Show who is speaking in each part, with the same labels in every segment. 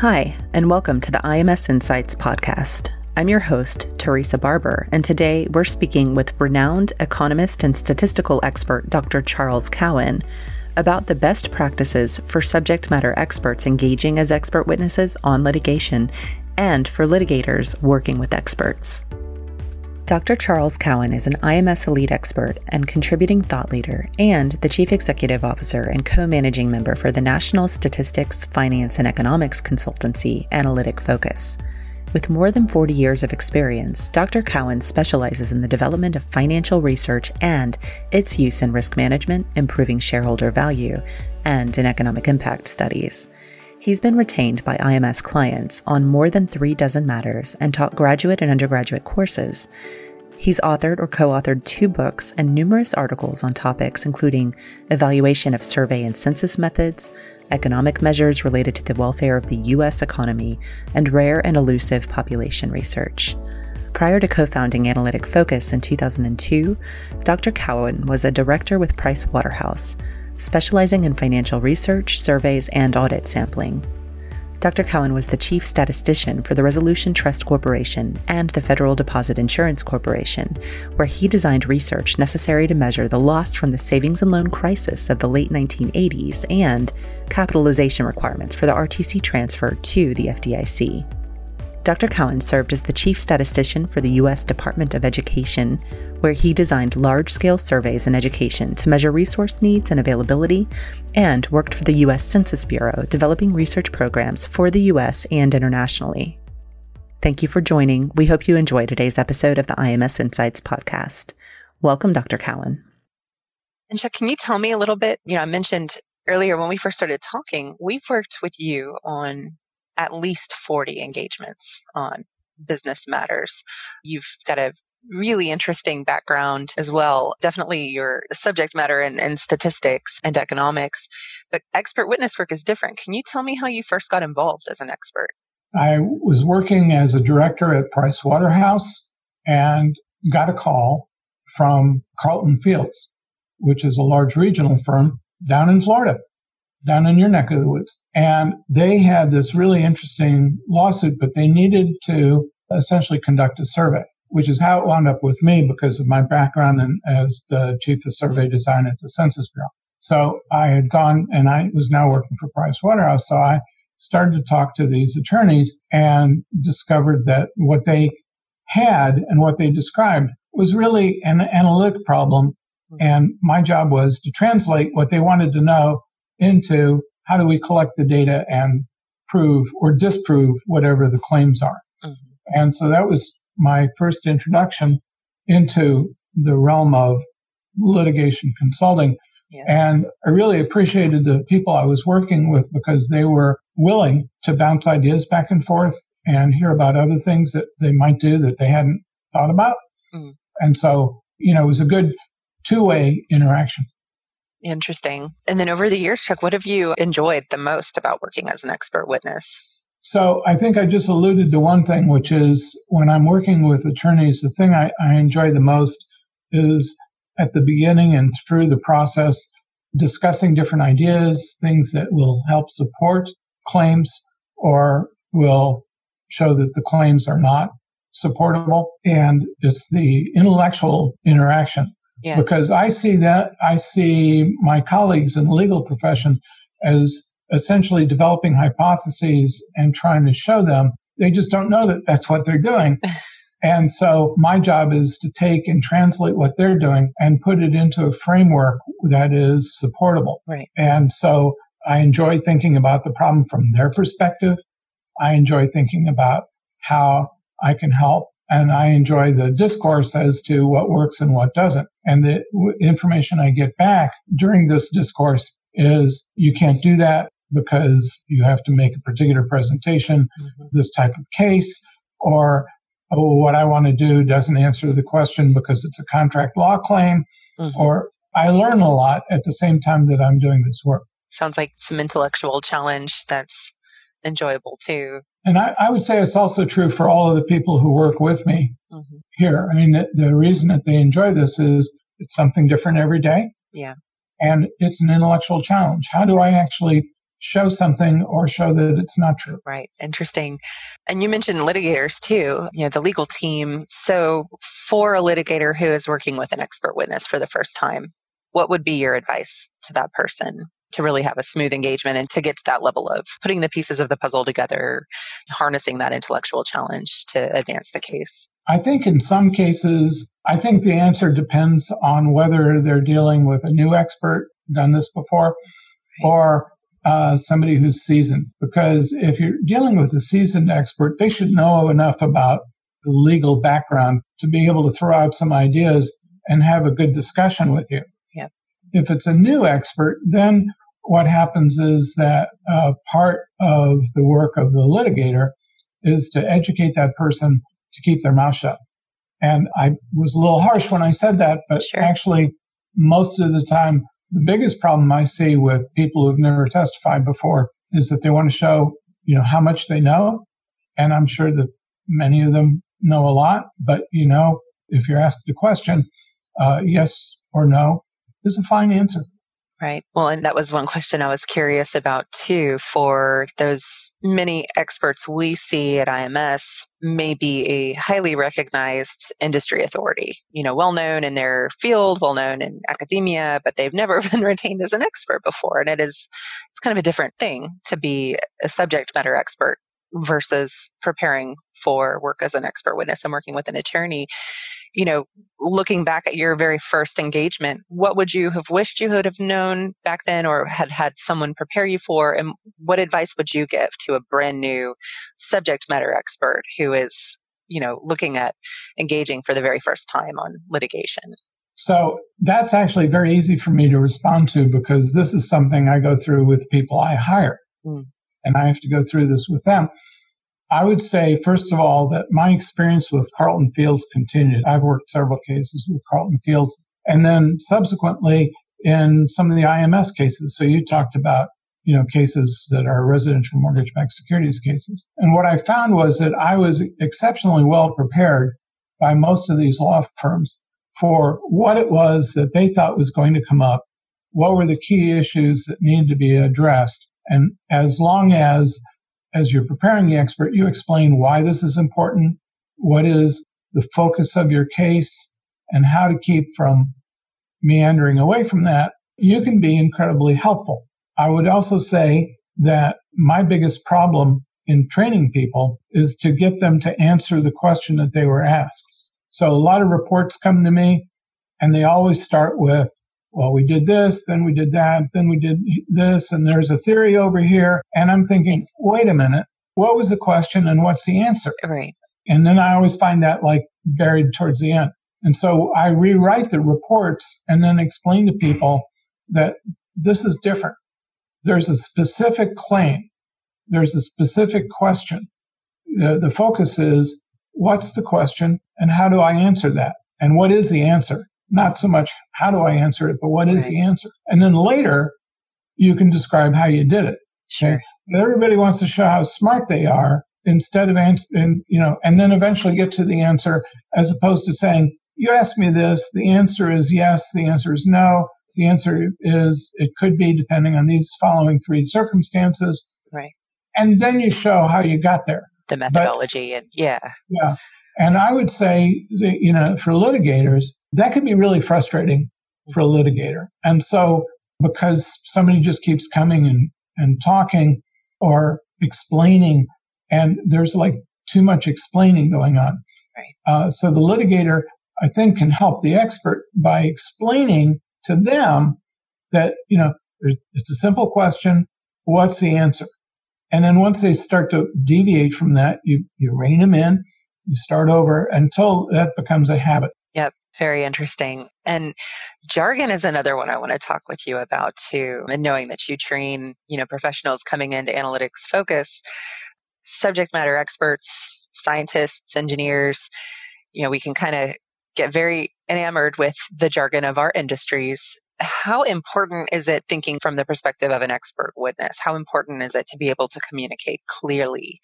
Speaker 1: Hi, and welcome to the IMS Insights podcast. I'm your host, Teresa Barber, and today we're speaking with renowned economist and statistical expert Dr. Charles Cowan about the best practices for subject matter experts engaging as expert witnesses on litigation and for litigators working with experts. Dr. Charles Cowan is an IMS Elite expert and contributing thought leader, and the Chief Executive Officer and co managing member for the National Statistics, Finance, and Economics Consultancy Analytic Focus. With more than 40 years of experience, Dr. Cowan specializes in the development of financial research and its use in risk management, improving shareholder value, and in economic impact studies. He's been retained by IMS clients on more than three dozen matters and taught graduate and undergraduate courses. He's authored or co authored two books and numerous articles on topics including evaluation of survey and census methods, economic measures related to the welfare of the U.S. economy, and rare and elusive population research. Prior to co founding Analytic Focus in 2002, Dr. Cowan was a director with Price Waterhouse, specializing in financial research, surveys, and audit sampling. Dr. Cowan was the chief statistician for the Resolution Trust Corporation and the Federal Deposit Insurance Corporation, where he designed research necessary to measure the loss from the savings and loan crisis of the late 1980s and capitalization requirements for the RTC transfer to the FDIC. Dr. Cowan served as the chief statistician for the U.S. Department of Education, where he designed large scale surveys in education to measure resource needs and availability, and worked for the U.S. Census Bureau, developing research programs for the U.S. and internationally. Thank you for joining. We hope you enjoy today's episode of the IMS Insights podcast. Welcome, Dr. Cowan.
Speaker 2: And Chuck, can you tell me a little bit? You know, I mentioned earlier when we first started talking, we've worked with you on at least 40 engagements on business matters. You've got a really interesting background as well. Definitely your subject matter and, statistics and economics, but expert witness work is different. Can you tell me how you first got involved as an expert?
Speaker 3: I was working as a director at Price Waterhouse and got a call from Carlton Fields, which is a large regional firm down in Florida down in your neck of the woods. And they had this really interesting lawsuit, but they needed to essentially conduct a survey, which is how it wound up with me because of my background and as the chief of survey design at the Census Bureau. So I had gone and I was now working for Price Waterhouse. So I started to talk to these attorneys and discovered that what they had and what they described was really an analytic problem. Hmm. And my job was to translate what they wanted to know into how do we collect the data and prove or disprove whatever the claims are. Mm-hmm. And so that was my first introduction into the realm of litigation consulting. Yeah. And I really appreciated the people I was working with because they were willing to bounce ideas back and forth and hear about other things that they might do that they hadn't thought about. Mm. And so, you know, it was a good two way interaction.
Speaker 2: Interesting. And then over the years, Chuck, what have you enjoyed the most about working as an expert witness?
Speaker 3: So I think I just alluded to one thing, which is when I'm working with attorneys, the thing I, I enjoy the most is at the beginning and through the process, discussing different ideas, things that will help support claims or will show that the claims are not supportable. And it's the intellectual interaction yeah. Because I see that, I see my colleagues in the legal profession as essentially developing hypotheses and trying to show them. They just don't know that that's what they're doing. and so my job is to take and translate what they're doing and put it into a framework that is supportable.
Speaker 2: Right.
Speaker 3: And so I enjoy thinking about the problem from their perspective. I enjoy thinking about how I can help and I enjoy the discourse as to what works and what doesn't. And the information I get back during this discourse is you can't do that because you have to make a particular presentation, mm-hmm. this type of case, or oh, what I want to do doesn't answer the question because it's a contract law claim, mm-hmm. or I learn a lot at the same time that I'm doing this work.
Speaker 2: Sounds like some intellectual challenge that's enjoyable too.
Speaker 3: And I, I, would say it's also true for all of the people who work with me mm-hmm. here. I mean, the, the, reason that they enjoy this is it's something different every day.
Speaker 2: Yeah.
Speaker 3: And it's an intellectual challenge. How do I actually show something or show that it's not true.
Speaker 2: Right. Interesting. And you mentioned litigators too, you know, the legal team. So for a litigator who is working with an expert witness for the first time, what would be your advice to that person to really have a smooth engagement and to get to that level of putting the pieces of the puzzle together, harnessing that intellectual challenge to advance the case?
Speaker 3: I think in some cases, I think the answer depends on whether they're dealing with a new expert, done this before, or uh, somebody who's seasoned. Because if you're dealing with a seasoned expert, they should know enough about the legal background to be able to throw out some ideas and have a good discussion with you.
Speaker 2: Yep.
Speaker 3: If it's a new expert, then what happens is that uh, part of the work of the litigator is to educate that person to keep their mouth shut. And I was a little harsh when I said that, but
Speaker 2: sure.
Speaker 3: actually, most of the time, the biggest problem I see with people who've never testified before is that they want to show, you know, how much they know. And I'm sure that many of them know a lot, but you know, if you're asked a question, uh, yes or no is a fine answer.
Speaker 2: Right. Well, and that was one question I was curious about too for those many experts we see at IMS may be a highly recognized industry authority, you know, well known in their field, well known in academia, but they've never been retained as an expert before. And it is, it's kind of a different thing to be a subject matter expert versus preparing for work as an expert witness and working with an attorney you know, looking back at your very first engagement, what would you have wished you would have known back then or had had someone prepare you for? And what advice would you give to a brand new subject matter expert who is, you know, looking at engaging for the very first time on litigation?
Speaker 3: So that's actually very easy for me to respond to because this is something I go through with people I hire. Mm. And I have to go through this with them. I would say, first of all, that my experience with Carlton Fields continued. I've worked several cases with Carlton Fields. And then subsequently in some of the IMS cases. So you talked about, you know, cases that are residential mortgage backed securities cases. And what I found was that I was exceptionally well prepared by most of these law firms for what it was that they thought was going to come up. What were the key issues that needed to be addressed? And as long as as you're preparing the expert, you explain why this is important, what is the focus of your case, and how to keep from meandering away from that. You can be incredibly helpful. I would also say that my biggest problem in training people is to get them to answer the question that they were asked. So a lot of reports come to me and they always start with, well, we did this, then we did that, then we did this, and there's a theory over here. And I'm thinking, wait a minute, what was the question and what's the answer?
Speaker 2: Right.
Speaker 3: And then I always find that like buried towards the end. And so I rewrite the reports and then explain to people that this is different. There's a specific claim. There's a specific question. The, the focus is what's the question and how do I answer that? And what is the answer? Not so much how do I answer it, but what is right. the answer? And then later, you can describe how you did it.
Speaker 2: Sure.
Speaker 3: Everybody wants to show how smart they are instead of answer, and you know, and then eventually get to the answer as opposed to saying, "You asked me this. The answer is yes. The answer is no. The answer is it could be depending on these following three circumstances."
Speaker 2: Right.
Speaker 3: And then you show how you got there.
Speaker 2: The methodology but, and yeah.
Speaker 3: Yeah. And I would say, you know, for litigators, that can be really frustrating for a litigator. And so because somebody just keeps coming and, and talking or explaining, and there's like too much explaining going on. Uh, so the litigator, I think, can help the expert by explaining to them that, you know, it's a simple question. What's the answer? And then once they start to deviate from that, you, you rein them in, you start over until that becomes a habit.
Speaker 2: Very interesting. And jargon is another one I want to talk with you about too. And knowing that you train, you know, professionals coming into analytics focus, subject matter experts, scientists, engineers, you know, we can kind of get very enamored with the jargon of our industries how important is it thinking from the perspective of an expert witness? How important is it to be able to communicate clearly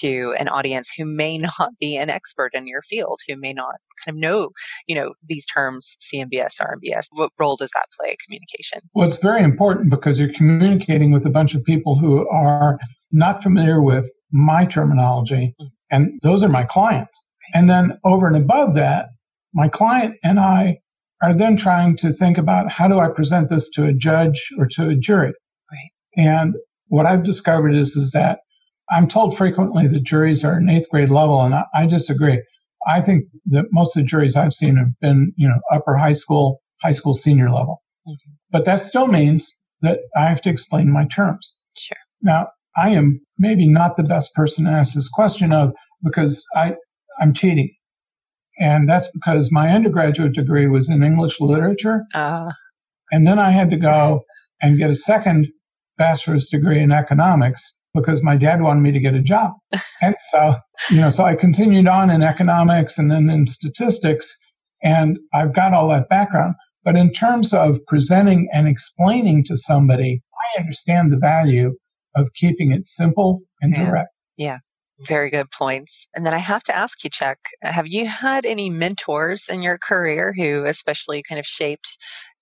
Speaker 2: to an audience who may not be an expert in your field, who may not kind of know, you know, these terms, CMBS, RMBS? What role does that play in communication?
Speaker 3: Well, it's very important because you're communicating with a bunch of people who are not familiar with my terminology, mm-hmm. and those are my clients. And then over and above that, my client and I are then trying to think about how do I present this to a judge or to a jury.
Speaker 2: Right.
Speaker 3: And what I've discovered is, is that I'm told frequently that juries are an eighth grade level, and I, I disagree. I think that most of the juries I've seen have been, you know, upper high school, high school senior level. Mm-hmm. But that still means that I have to explain my terms.
Speaker 2: Sure.
Speaker 3: Now, I am maybe not the best person to ask this question of because I, I'm cheating. And that's because my undergraduate degree was in English literature.
Speaker 2: Uh.
Speaker 3: And then I had to go and get a second bachelor's degree in economics because my dad wanted me to get a job. and so, you know, so I continued on in economics and then in statistics and I've got all that background. But in terms of presenting and explaining to somebody, I understand the value of keeping it simple and
Speaker 2: yeah.
Speaker 3: direct.
Speaker 2: Yeah. Very good points. And then I have to ask you, Chuck, have you had any mentors in your career who especially kind of shaped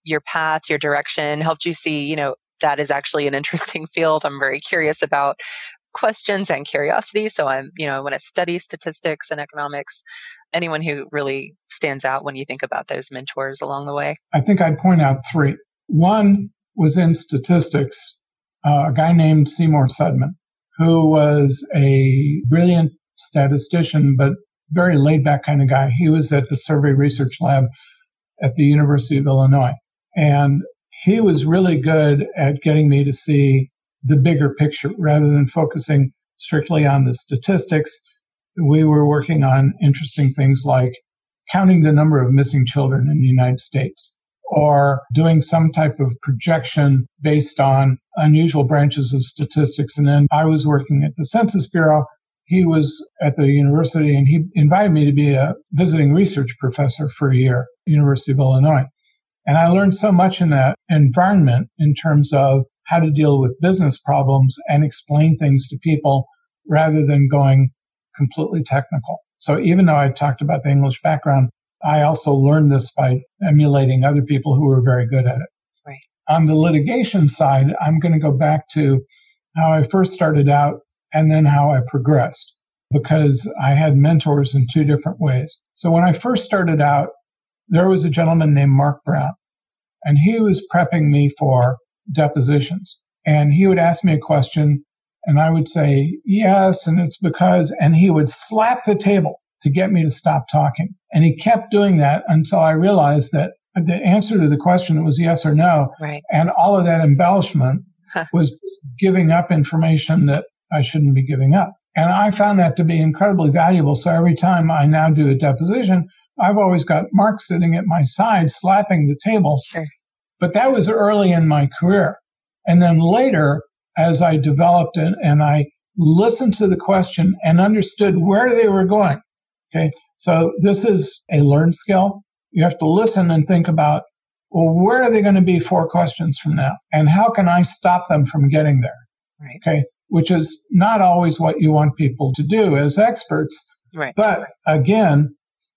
Speaker 2: your path, your direction, helped you see, you know, that is actually an interesting field. I'm very curious about questions and curiosity. So I'm, you know, I want to study statistics and economics. Anyone who really stands out when you think about those mentors along the way?
Speaker 3: I think I'd point out three. One was in statistics, uh, a guy named Seymour Sudman who was a brilliant statistician, but very laid back kind of guy. He was at the Survey Research Lab at the University of Illinois. And he was really good at getting me to see the bigger picture rather than focusing strictly on the statistics. We were working on interesting things like counting the number of missing children in the United States or doing some type of projection based on unusual branches of statistics. And then I was working at the Census Bureau. He was at the university and he invited me to be a visiting research professor for a year, University of Illinois. And I learned so much in that environment in terms of how to deal with business problems and explain things to people rather than going completely technical. So even though I talked about the English background, I also learned this by emulating other people who were very good at it.
Speaker 2: Right.
Speaker 3: On the litigation side, I'm going to go back to how I first started out and then how I progressed because I had mentors in two different ways. So when I first started out, there was a gentleman named Mark Brown and he was prepping me for depositions and he would ask me a question and I would say, yes, and it's because, and he would slap the table to get me to stop talking. And he kept doing that until I realized that the answer to the question was yes or no.
Speaker 2: Right.
Speaker 3: And all of that embellishment was giving up information that I shouldn't be giving up. And I found that to be incredibly valuable. So every time I now do a deposition, I've always got Mark sitting at my side slapping the table.
Speaker 2: Sure.
Speaker 3: But that was early in my career. And then later, as I developed it and I listened to the question and understood where they were going, Okay. So this is a learned skill. You have to listen and think about, well, where are they going to be four questions from now? And how can I stop them from getting there?
Speaker 2: Right.
Speaker 3: Okay. Which is not always what you want people to do as experts.
Speaker 2: Right.
Speaker 3: But again,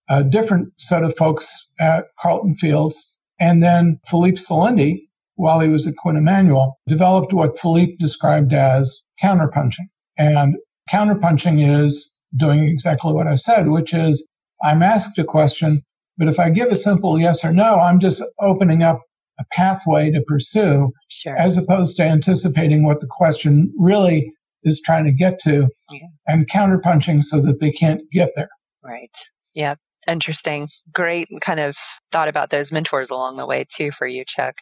Speaker 3: a different set of folks at Carlton Fields. And then Philippe Selendy, while he was at Quinn Emanuel, developed what Philippe described as counterpunching. And counterpunching is doing exactly what I said, which is I'm asked a question, but if I give a simple yes or no, I'm just opening up a pathway to pursue
Speaker 2: sure.
Speaker 3: as opposed to anticipating what the question really is trying to get to yeah. and counterpunching so that they can't get there.
Speaker 2: Right. Yeah. Interesting. Great kind of thought about those mentors along the way too for you, Chuck.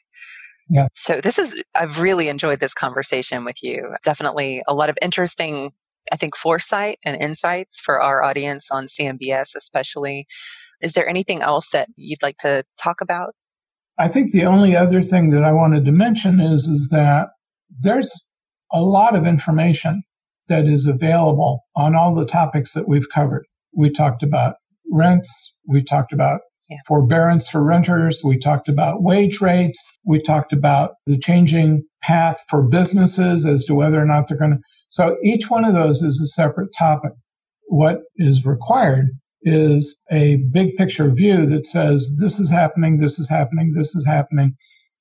Speaker 3: Yeah.
Speaker 2: So this is, I've really enjoyed this conversation with you. Definitely a lot of interesting I think, foresight and insights for our audience on CMBS, especially. Is there anything else that you'd like to talk about?
Speaker 3: I think the only other thing that I wanted to mention is, is that there's a lot of information that is available on all the topics that we've covered. We talked about rents. We talked about
Speaker 2: Yeah.
Speaker 3: forbearance for renters. We talked about wage rates. We talked about the changing path for businesses as to whether or not they're going to. So each one of those is a separate topic. What is required is a big picture view that says this is happening, this is happening, this is happening.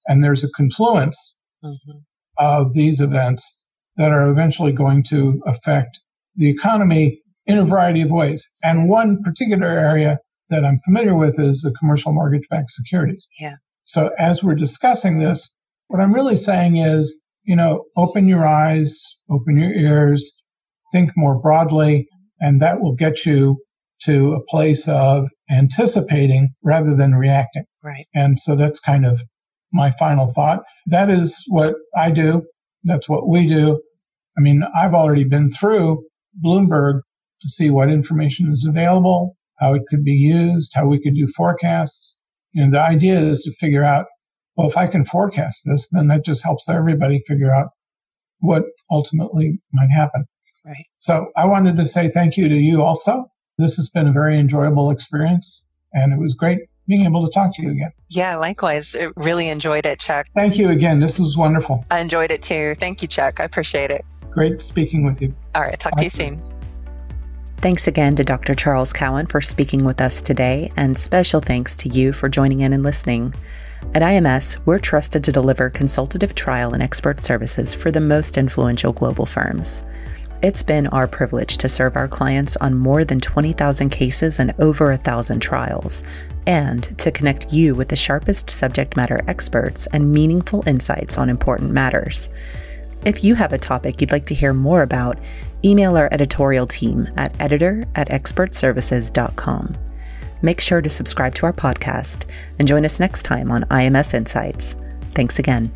Speaker 3: And there's a confluence
Speaker 2: Mm-hmm.
Speaker 3: of these events that are eventually going to affect the economy in a variety of ways. And one particular area that I'm familiar with is the commercial mortgage backed securities.
Speaker 2: Yeah.
Speaker 3: So as we're discussing this, what I'm really saying is, you know, open your eyes, open your ears, think more broadly, and that will get you to a place of anticipating rather than reacting.
Speaker 2: Right.
Speaker 3: And so that's kind of my final thought. That is what I do. That's what we do. I mean, I've already been through Bloomberg to see what information is available, how it could be used, how we could do forecasts. You know, the idea is to figure out, well, if I can forecast this, then that just helps everybody figure out what ultimately might happen.
Speaker 2: Right.
Speaker 3: So I wanted to say thank you to you also. This has been a very enjoyable experience and it was great being able to talk to you again.
Speaker 2: Yeah, likewise. I really enjoyed it, Chuck.
Speaker 3: Thank you again. This was wonderful.
Speaker 2: I enjoyed it too. Thank you, Chuck. I appreciate it.
Speaker 3: Great speaking with you.
Speaker 2: All right. Talk to
Speaker 3: you.
Speaker 2: soon.
Speaker 1: Thanks again to Dr. Charles Cowan for speaking with us today, and special thanks to you for joining in and listening. At IMS, we're trusted to deliver consultative trial and expert services for the most influential global firms. It's been our privilege to serve our clients on more than 20,000 cases and over a thousand trials, and to connect you with the sharpest subject matter experts and meaningful insights on important matters. If you have a topic you'd like to hear more about, email our editorial team at editor at expertservices.com. Make sure to subscribe to our podcast and join us next time on IMS Insights. Thanks again.